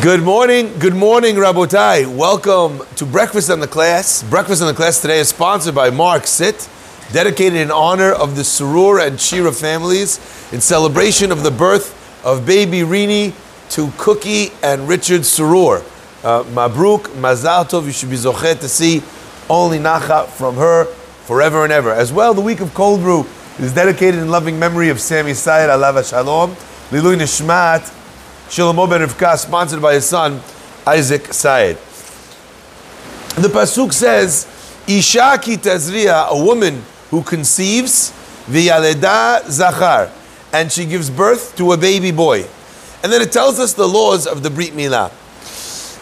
Good morning, good morning, Rabotai. Welcome to Breakfast on the Class. Breakfast on the Class today is sponsored by Mark Sit, dedicated in honor of the Surur and Shira families in celebration of the birth of baby Rini to Cookie and Richard Surur. Uh, Mabruk, Mazal Tov, you should be zochet to see only Nacha from her forever and ever. As well, the week of Cold Brew is dedicated in loving memory of Sammy Sayed, Alava Shalom, Lilui Nishmat, Shlomo ben Rivka, sponsored by his son Isaac Said. The pasuk says, "Isha ki tazriya," a woman who conceives, v'yaleda zachar, and she gives birth to a baby boy. And then it tells us the laws of the Brit Milah.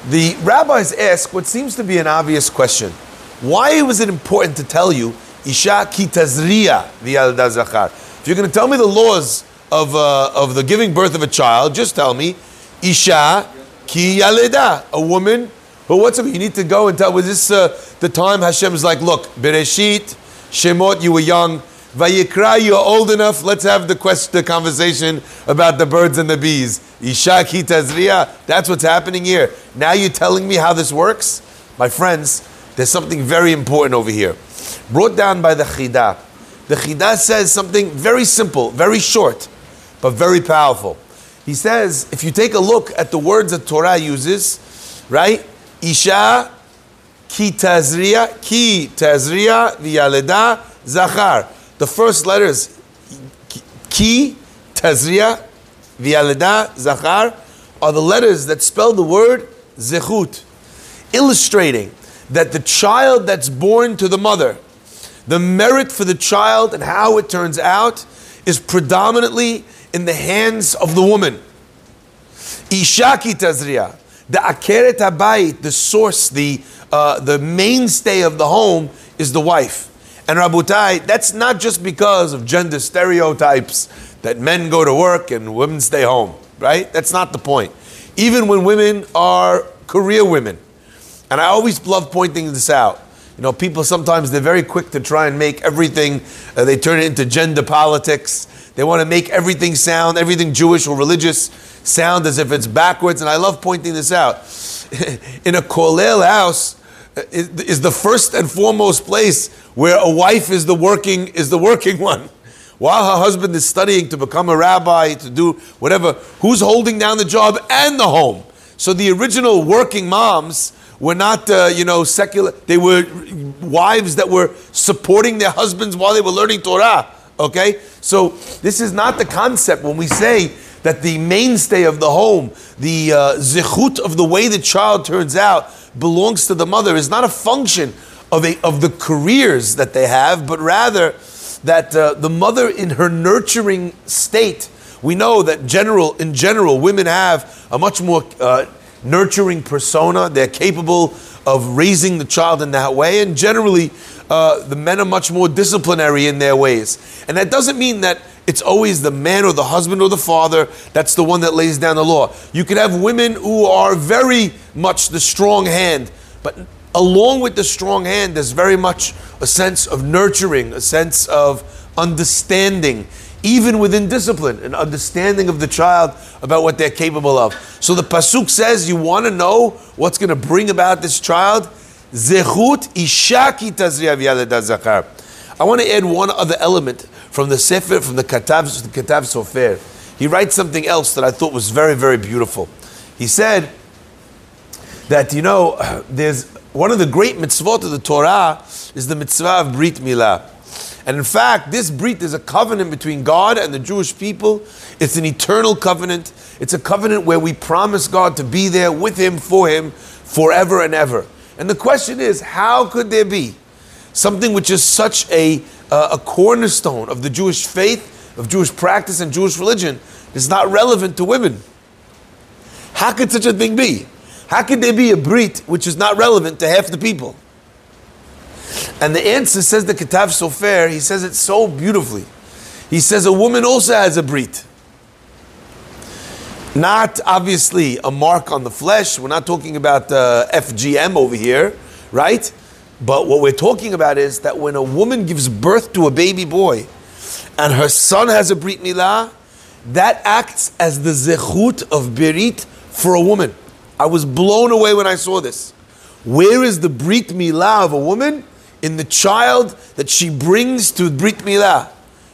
The rabbis ask what seems to be an obvious question: Why was it important to tell you Isha ki tazriya v'yaleda zachar? If you're going to tell me the laws of, uh, of the giving birth of a child, just tell me, Isha ki yaleda, a woman who, what's up? You need to go and tell, was this uh, the time Hashem is like, look, Bereshit, Shemot, you were young, Vayikra, you're old enough, let's have the question, the conversation about the birds and the bees. Isha ki tazriya, that's what's happening here. Now you're telling me how this works? My friends, there's something very important over here. Brought down by the Chidah. The Chidah says something very simple, very short but very powerful. He says, if you take a look at the words that Torah uses, right? Isha, ki tazriya, ki tazriya, v'yaleda, zachar. The first letters, ki, tazriya, v'yaleda, zachar, are the letters that spell the word zechut, illustrating that the child that's born to the mother, the merit for the child and how it turns out is predominantly in the hands of the woman. Ishaki tazriya, the akeret habayit, the source, the uh, the mainstay of the home is the wife. And Rabutai, that's not just because of gender stereotypes that men go to work and women stay home, right? That's not the point. Even when women are career women, and I always love pointing this out. You know, people sometimes they're very quick to try and make everything, uh, they turn it into gender politics. They want to make everything sound, everything Jewish or religious sound as if it's backwards. And I love pointing this out. In a Kollel house uh, is the first and foremost place where a wife is the working is the working one. While her husband is studying to become a rabbi, to do whatever, who's holding down the job and the home? So the original working moms were not, uh, you know, secular. They were wives that were supporting their husbands while they were learning Torah. Okay? So this is not the concept when we say that the mainstay of the home, the uh, zichut of the way the child turns out, belongs to the mother, is not a function of, a, of the careers that they have, but rather that uh, the mother in her nurturing state, we know that general, in general, women have a much more uh, nurturing persona. They're capable of raising the child in that way, and generally, uh, the men are much more disciplinary in their ways. And that doesn't mean that it's always the man or the husband or the father that's the one that lays down the law. You could have women who are very much the strong hand, but along with the strong hand, there's very much a sense of nurturing, a sense of understanding, even within discipline, an understanding of the child about what they're capable of. So the Pasuk says, You want to know what's going to bring about this child? Zechut zakar. I want to add one other element from the Sefer, from the Katav, the Katav Sofer. He writes something else that I thought was very, very beautiful. He said that, you know, there's one of the great mitzvot of the Torah is the mitzvah of Brit Milah. And in fact, this Brit is a covenant between God and the Jewish people. It's an eternal covenant. It's a covenant where we promise God to be there with Him, for Him, forever and ever. And the question is, how could there be something which is such a, uh, a cornerstone of the Jewish faith, of Jewish practice, and Jewish religion is not relevant to women? How could such a thing be? How could there be a Brit which is not relevant to half the people? And the answer says the Ketav Sofer, he says it so beautifully. He says a woman also has a Brit. Not obviously a mark on the flesh. We're not talking about uh, FGM over here, right? But what we're talking about is that when a woman gives birth to a baby boy and her son has a Brit Milah, that acts as the zechut of Berit for a woman. I was blown away when I saw this. Where is the Brit Milah of a woman? In the child that she brings to Brit Milah.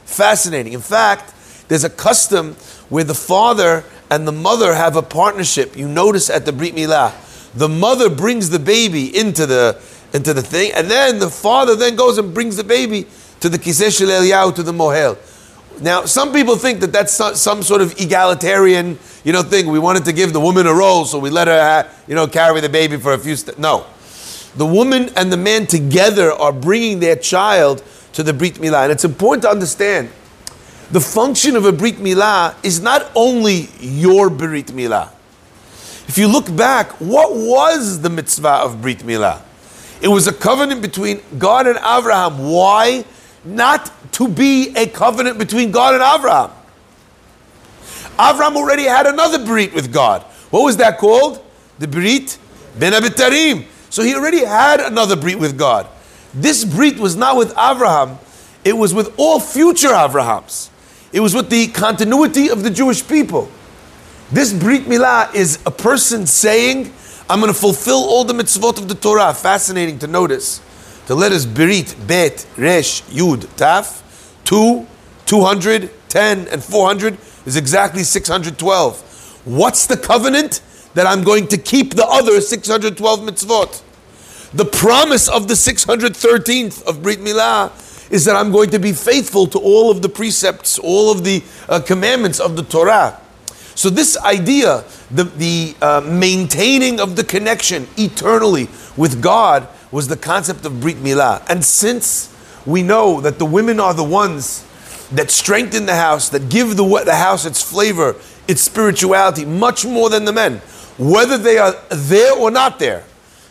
Fascinating. In fact, there's a custom where the father and the mother have a partnership. You notice at the Brit Milah, the mother brings the baby into the into the thing, and then the father then goes and brings the baby to the Kiseh Shel Eliyahu, to the Mohel. Now, some people think that that's some sort of egalitarian, you know, thing. We wanted to give the woman a role, so we let her, you know, carry the baby for a few steps. No, the woman and the man together are bringing their child to the Brit Milah, and it's important to understand the function of a Brit Milah is not only your Brit Milah. If you look back, what was the mitzvah of Brit Milah? It was a covenant between God and Abraham. Why? Not to be a covenant between God and Abraham. Abraham already had another Brit with God. What was that called? The Brit Bein HaBetarim. So he already had another Brit with God. This Brit was not with Abraham, it was with all future Abrahams. It was with the continuity of the Jewish people. This Brit Milah is a person saying, I'm going to fulfill all the mitzvot of the Torah. Fascinating to notice. The letters Berit, Bet, Resh, Yud, Taf, 2, 200, 10, and 400 is exactly 612. What's the covenant? That I'm going to keep the other 612 mitzvot. The promise of the 613th of Brit Milah is that I'm going to be faithful to all of the precepts, all of the uh, commandments of the Torah. So, this idea, the, the uh, maintaining of the connection eternally with God, was the concept of Brit Milah. And since we know that the women are the ones that strengthen the house, that give the, the house its flavor, its spirituality, much more than the men, whether they are there or not there.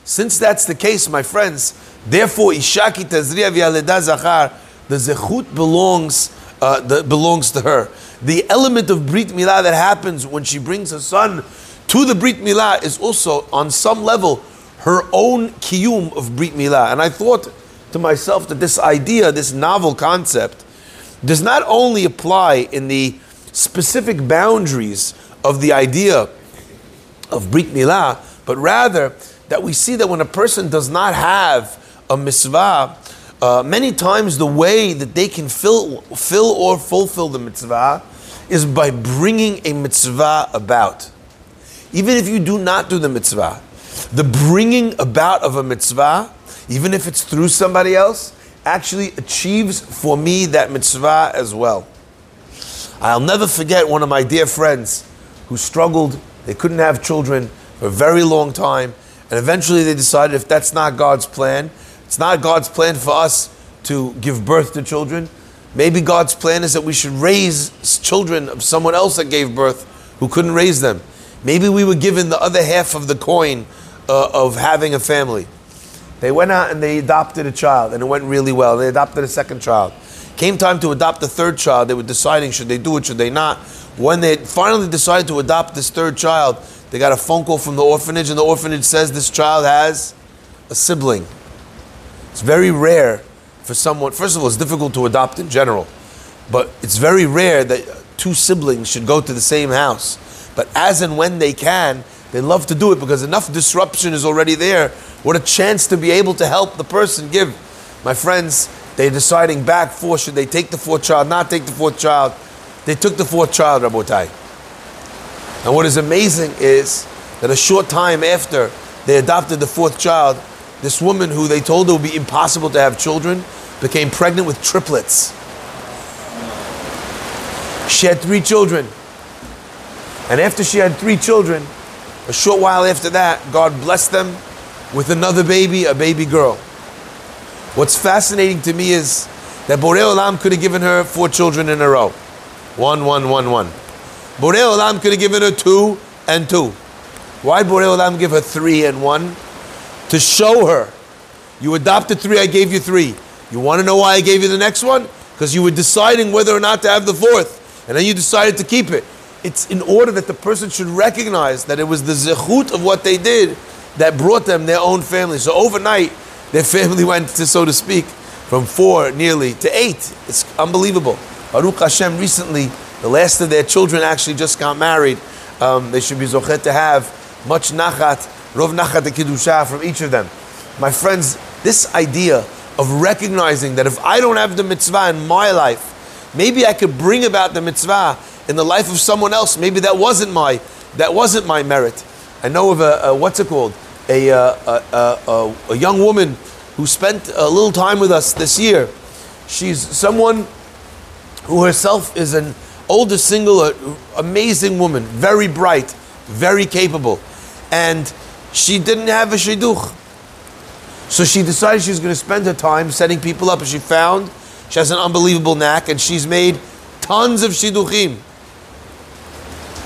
Since that's the case, my friends, therefore, Ishaki Tazriya Vialeda Zachar, the Zechut belongs, uh, the, belongs to her the element of Brit Milah that happens when she brings her son to the Brit Milah is also, on some level, her own kiyum of Brit Milah. And I thought to myself that this idea, this novel concept, does not only apply in the specific boundaries of the idea of Brit Milah, but rather that we see that when a person does not have a mitzvah, uh, many times the way that they can fill, fill or fulfill the mitzvah is by bringing a mitzvah about. Even if you do not do the mitzvah, the bringing about of a mitzvah, even if it's through somebody else, actually achieves for me that mitzvah as well. I'll never forget one of my dear friends who struggled, they couldn't have children for a very long time, and eventually they decided if that's not God's plan, it's not God's plan for us to give birth to children, Maybe God's plan is that we should raise children of someone else that gave birth who couldn't raise them. Maybe we were given the other half of the coin uh, of having a family. They went out and they adopted a child, and it went really well. They adopted a second child. Came time to adopt the third child. They were deciding should they do it, should they not. When they finally decided to adopt this third child, they got a phone call from the orphanage, and the orphanage says this child has a sibling. It's very rare for someone, first of all, it's difficult to adopt in general, but it's very rare that two siblings should go to the same house. But as and when they can, they love to do it because enough disruption is already there. What a chance to be able to help the person give. My friends, they're deciding back for should they take the fourth child, not take the fourth child. They took the fourth child, Rabotai. And what is amazing is that a short time after they adopted the fourth child, this woman who they told it would be impossible to have children became pregnant with triplets. She had three children. And after she had three children, a short while after that, God blessed them with another baby, a baby girl. What's fascinating to me is that Borei Olam could have given her four children in a row. One, one, one, one. Borei Olam could have given her two and two. Why Borei Olam give her three and one? To show her, you adopted three, I gave you three. You want to know why I gave you the next one? Because you were deciding whether or not to have the fourth, and then you decided to keep it. It's in order that the person should recognize that it was the zechut of what they did that brought them their own family. So overnight, their family went to, so to speak, from four nearly to eight. It's unbelievable. Baruch Hashem recently, the last of their children actually just got married. Um, they should be zochet to have much nachat, rov nachat kedusha from each of them. My friends, this idea of recognizing that if I don't have the mitzvah in my life, maybe I could bring about the mitzvah in the life of someone else. Maybe that wasn't my that wasn't my merit. I know of a, a what's it called a, uh, a, a, a young woman who spent a little time with us this year. She's someone who herself is an older single, amazing woman, very bright, very capable, and she didn't have a shidduch. So she decided she was going to spend her time setting people up, and she found she has an unbelievable knack, and she's made tons of shidduchim.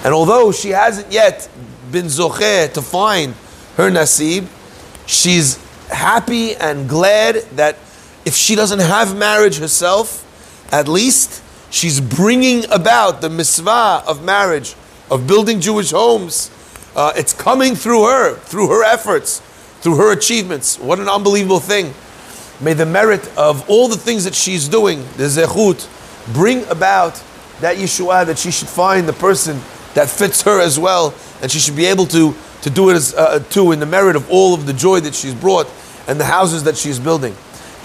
And although she hasn't yet been zocheh to find her nasib, she's happy and glad that if she doesn't have marriage herself, at least she's bringing about the mitzvah of marriage, of building Jewish homes. Uh, it's coming through her, through her efforts, through her achievements. What an unbelievable thing. May the merit of all the things that she's doing, the zechut, bring about that Yeshua, that she should find the person that fits her as well, and she should be able to to do it as, uh, too in the merit of all of the joy that she's brought and the houses that she's building.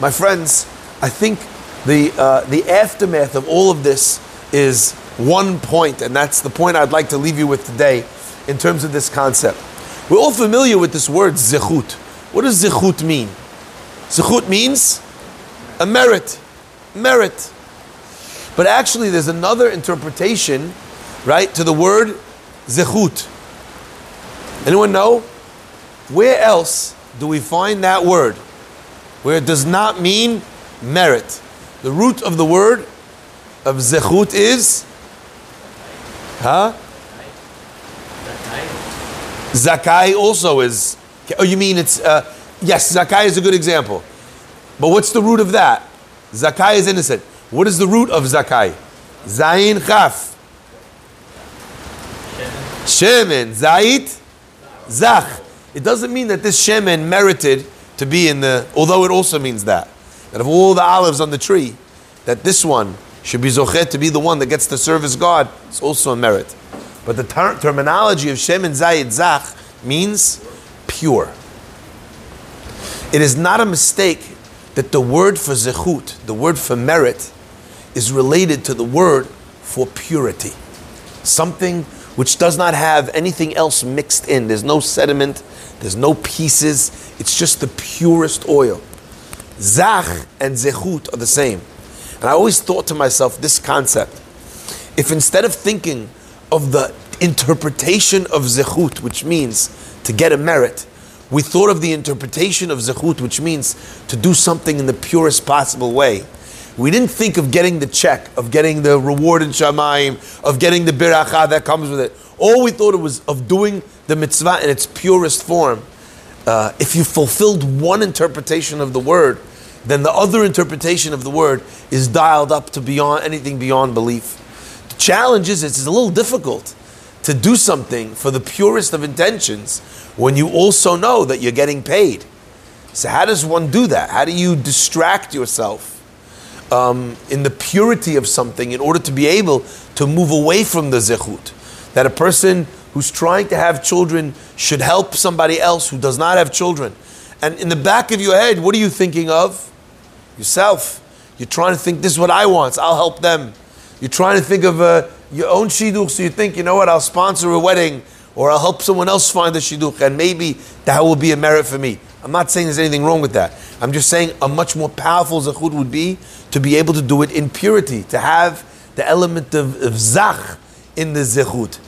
My friends, I think the, uh, the aftermath of all of this is one point, and that's the point I'd like to leave you with today in terms of this concept. We're all familiar with this word zechut. What does zechut mean? Zechut means a merit, merit. But actually, there's another interpretation, right, to the word zechut. Anyone know? Where else do we find that word? Where it does not mean merit. The root of the word of zechut is huh? Zakai also is. Oh, you mean it's uh, yes? Zakai is a good example, but what's the root of that? Zakai is innocent. What is the root of zakai? Zayin chaf. Shemen zayit Zach. It doesn't mean that this shemen merited to be in the, although it also means that. That of all the olives on the tree, that this one should be zochet to be the one that gets to serve as God. It's also a merit. But the ter- terminology of shemen zayit zach means pure. It is not a mistake that the word for zechut, the word for merit, is related to the word for purity. Something which does not have anything else mixed in. There's no sediment, there's no pieces, it's just the purest oil. Zach and zechut are the same. And I always thought to myself this concept if instead of thinking of the interpretation of zechut, which means to get a merit, we thought of the interpretation of zechut, which means to do something in the purest possible way we didn't think of getting the check, of getting the reward in Shamayim, of getting the biracha that comes with it. All we thought it was of doing the mitzvah in its purest form. Uh, if you fulfilled one interpretation of the word, then the other interpretation of the word is dialed up to beyond anything beyond belief. The challenge is it's a little difficult to do something for the purest of intentions when you also know that you're getting paid. So how does one do that? How do you distract yourself? um, in the purity of something in order to be able to move away from the zechut. That a person who's trying to have children should help somebody else who does not have children. And in the back of your head, what are you thinking of? Yourself. You're trying to think, this is what I want, so I'll help them. You're trying to think of uh, your own shidduch, so you think, you know what, I'll sponsor a wedding or I'll help someone else find a shidduch, and maybe that will be a merit for me. I'm not saying there's anything wrong with that. I'm just saying a much more powerful zechut would be to be able to do it in purity, to have the element of, of zach in the zechut.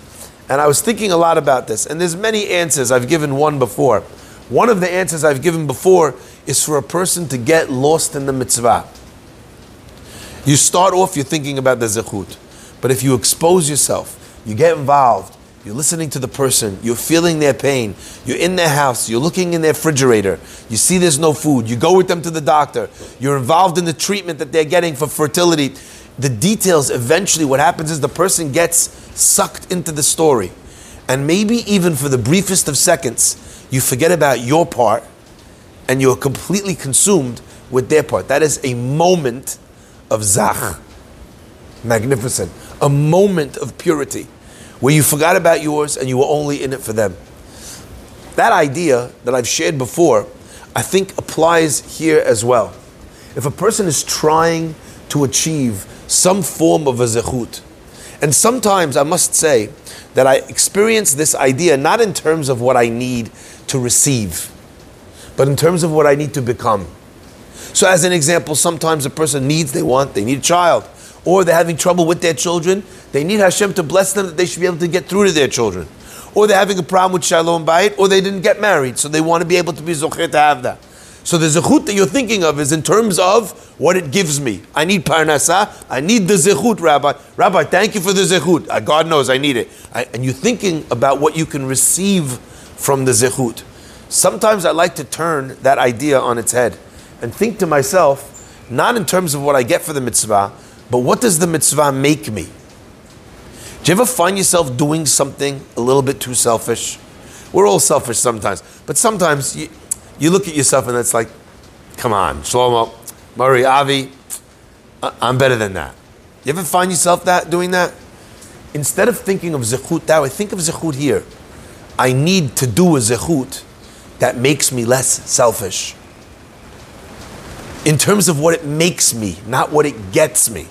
And I was thinking a lot about this, and there's many answers. I've given one before. One of the answers I've given before is for a person to get lost in the mitzvah. You start off, you're thinking about the zechut, but if you expose yourself, you get involved, you're listening to the person, you're feeling their pain, you're in their house, you're looking in their refrigerator, you see there's no food, you go with them to the doctor, you're involved in the treatment that they're getting for fertility. The details, eventually, what happens is the person gets sucked into the story. And maybe even for the briefest of seconds, you forget about your part and you're completely consumed with their part. That is a moment of zach. Magnificent. A moment of purity where you forgot about yours and you were only in it for them. that idea that I've shared before, I think applies here as well. If a person is trying to achieve some form of a zechut, and sometimes I must say that I experience this idea not in terms of what I need to receive, but in terms of what I need to become. So, as an example, sometimes a person needs, they want, they need a child, or they're having trouble with their children. They need Hashem to bless them that they should be able to get through to their children. Or they're having a problem with Shalom Bayit, or they didn't get married, so they want to be able to be Zocher to have that. So the zechut that you're thinking of is in terms of what it gives me. I need parnasa. I need the zechut, Rabbi. Rabbi, thank you for the zechut. Uh, God knows I need it. I, and you're thinking about what you can receive from the zechut. Sometimes I like to turn that idea on its head and think to myself, not in terms of what I get for the mitzvah, but what does the mitzvah make me? Do you ever find yourself doing something a little bit too selfish? We're all selfish sometimes, but sometimes you, you look at yourself and it's like, come on, Shlomo, Murray, Avi, I'm better than that. You ever find yourself that doing that? Instead of thinking of zechut that way, think of zechut here. I need to do a zechut that makes me less selfish. In terms of what it makes me, not what it gets me.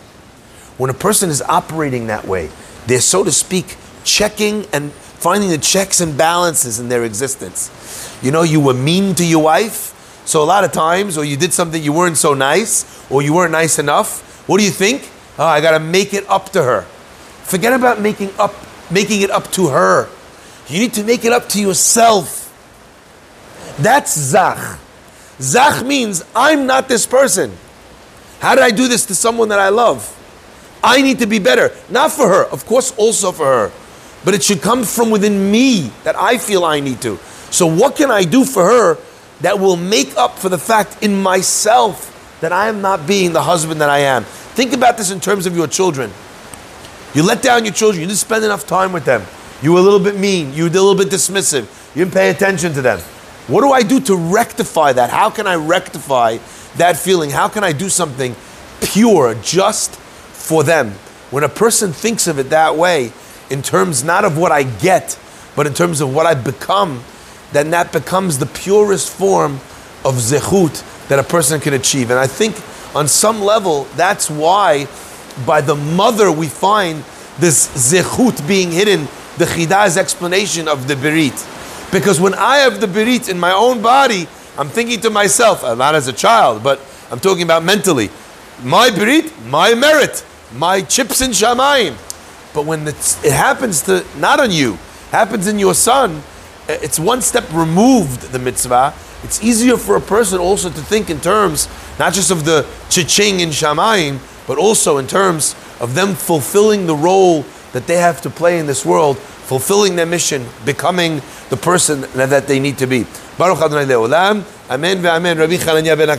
When a person is operating that way, they're so to speak checking and finding the checks and balances in their existence. You know, you were mean to your wife, so a lot of times, or you did something you weren't so nice, or you weren't nice enough. What do you think? Oh, I got to make it up to her. Forget about making up, making it up to her. You need to make it up to yourself. That's zach. Zach means I'm not this person. How did I do this to someone that I love? I need to be better. Not for her, of course, also for her but it should come from within me that I feel I need to. So, what can I do for her that will make up for the fact in myself that I am not being the husband that I am? Think about this in terms of your children. You let down your children, you didn't spend enough time with them. You were a little bit mean, you were a little bit dismissive, you didn't pay attention to them. What do I do to rectify that? How can I rectify that feeling? How can I do something pure just for them? When a person thinks of it that way, in terms not of what I get, but in terms of what I become, then that becomes the purest form of zechut that a person can achieve. And I think on some level, that's why by the mother we find this zechut being hidden, the chidah's explanation of the berit. Because when I have the berit in my own body, I'm thinking to myself, uh, not as a child, but I'm talking about mentally, my berit, my merit, my chips in shamayim. But when it happens to not on you, happens in your son, it's one step removed the mitzvah. It's easier for a person also to think in terms not just of the chiching in shamayim, but also in terms of them fulfilling the role that they have to play in this world, fulfilling their mission, becoming the person that they need to be. Baruch Adonai Le'olam. Amen ve'amen. Rabbi Chananya ben